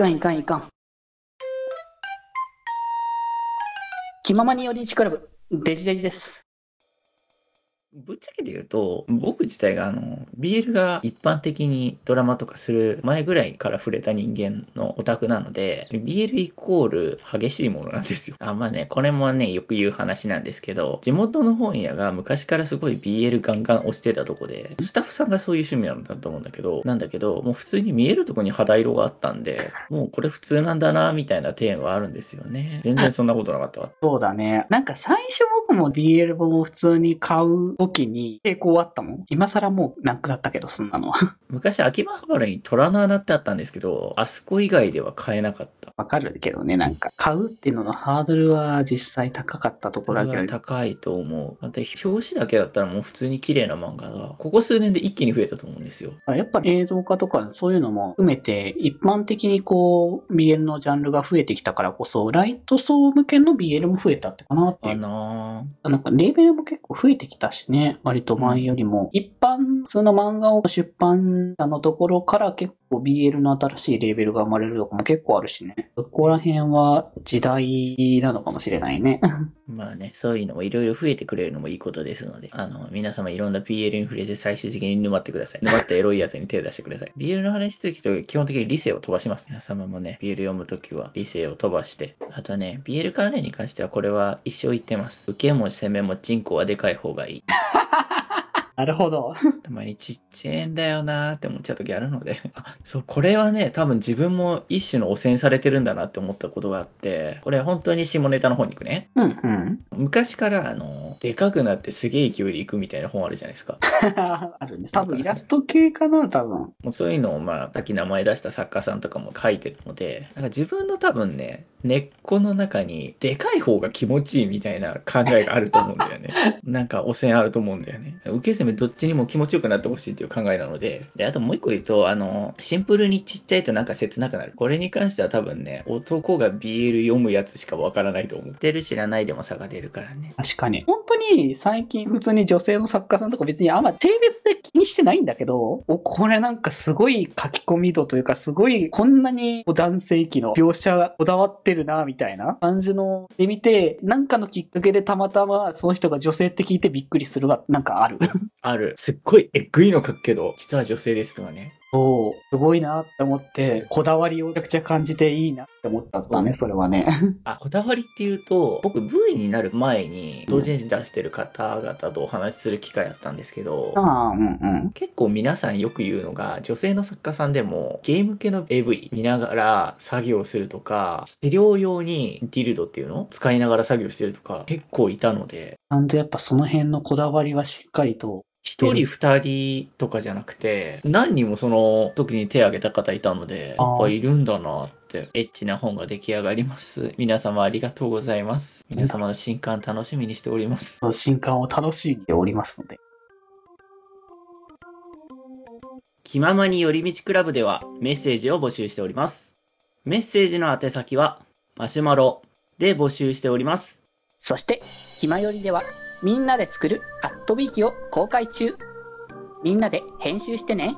かんいかんいかん。気ままに寄り道クラブ、デジデジです。ぶっちゃけて言うと、僕自体があの、BL が一般的にドラマとかする前ぐらいから触れた人間のオタクなので、BL イコール激しいものなんですよ。あ、まあね、これもね、よく言う話なんですけど、地元の本屋が昔からすごい BL ガンガン押してたとこで、スタッフさんがそういう趣味なんだと思うんだけど、なんだけど、もう普通に見えるとこに肌色があったんで、もうこれ普通なんだな、みたいな点はあるんですよね。全然そんなことなかったわ。そうだね。なんか最初僕も BL 本を普通に買う時に抵抗あったもん。今更もうなくなったけど、そんなのは。昔、秋葉原に虎の穴ってあったんですけど、あそこ以外では買えなかった。わかるけどね、なんか。買うっていうののハードルは実際高かったところだけど。高いと思う。表紙だけだったらもう普通に綺麗な漫画が、ここ数年で一気に増えたと思うんですよ。やっぱ映像化とかそういうのも含めて、一般的にこう、BL のジャンルが増えてきたからこそ、ライト層向けの BL も増えたってかなっていかう。ななんかレベルも結構増えてきたしね、割と前よりも。一般、その漫画を出版社のところから結構 BL の新しいレベルが生まれるとかも結構あるしね。そこら辺は時代なのかもしれないね。まあね、そういうのもいろいろ増えてくれるのもいいことですので、あの、皆様いろんな BL に触れて最終的に沼ってください。沼ったエロいやつに手を出してください。BL の話するとき基本的に理性を飛ばします。皆様もね、BL 読むときは理性を飛ばして。あとね、BL 関連に関してはこれは一生言ってます。受けも攻めもチンコはでかい方がいい。なるほど。たまにちっちゃいんだよなーって思っちゃう時あるので。あ、そう、これはね、多分自分も一種の汚染されてるんだなって思ったことがあって、これ本当に下ネタの方に行くね。うんうん。昔からあの、でかくなってすげえ勢いで行くみたいな本あるじゃないですか。あるね。多分イラスト系かな、多分。もうそういうのをまあ、さっき名前出した作家さんとかも書いてるので、なんか自分の多分ね、根っこの中に、でかい方が気持ちいいみたいな考えがあると思うんだよね。なんか汚染あると思うんだよね。受け攻めどっちにも気持ちよくなってほしいっていう考えなので。で、あともう一個言うと、あの、シンプルにちっちゃいとなんか切なくなる。これに関しては多分ね、男が BL 読むやつしかわからないと思ってる知らないでも差が出るからね。確かに。本当に最近普通に女性の作家さんとか別にあんま性別で気にしてないんだけど、お、これなんかすごい書き込み度というかすごいこんなに男性器の描写がこだわってるなみたいな感じので見て、なんかのきっかけでたまたまその人が女性って聞いてびっくりするはなんかある。ある。すっごいえっぐいの書くけど、実は女性ですとかね。そう、すごいなって思って、こだわりをめちゃくちゃ感じていいなって思ったんだね、それはね。あ、こだわりっていうと、僕 V になる前に、同人誌出してる方々とお話しする機会あったんですけど、うんうん。結構皆さんよく言うのが、女性の作家さんでも、ゲーム系の AV 見ながら作業するとか、治療用にディルドっていうのを使いながら作業してるとか、結構いたので、ちゃんとやっぱその辺のこだわりはしっかりと一人二人とかじゃなくて、何人もその時に手を挙げた方いたので、やっぱいるんだなって、エッチな本が出来上がります。皆様ありがとうございます。皆様の新刊楽しみにしております。新刊を楽しんでおりますので。気ままに寄り道クラブではメッセージを募集しております。メッセージの宛先は、マシュマロで募集しております。そして、ひまよりでは、みんなで作るアットビーキを公開中。みんなで編集してね。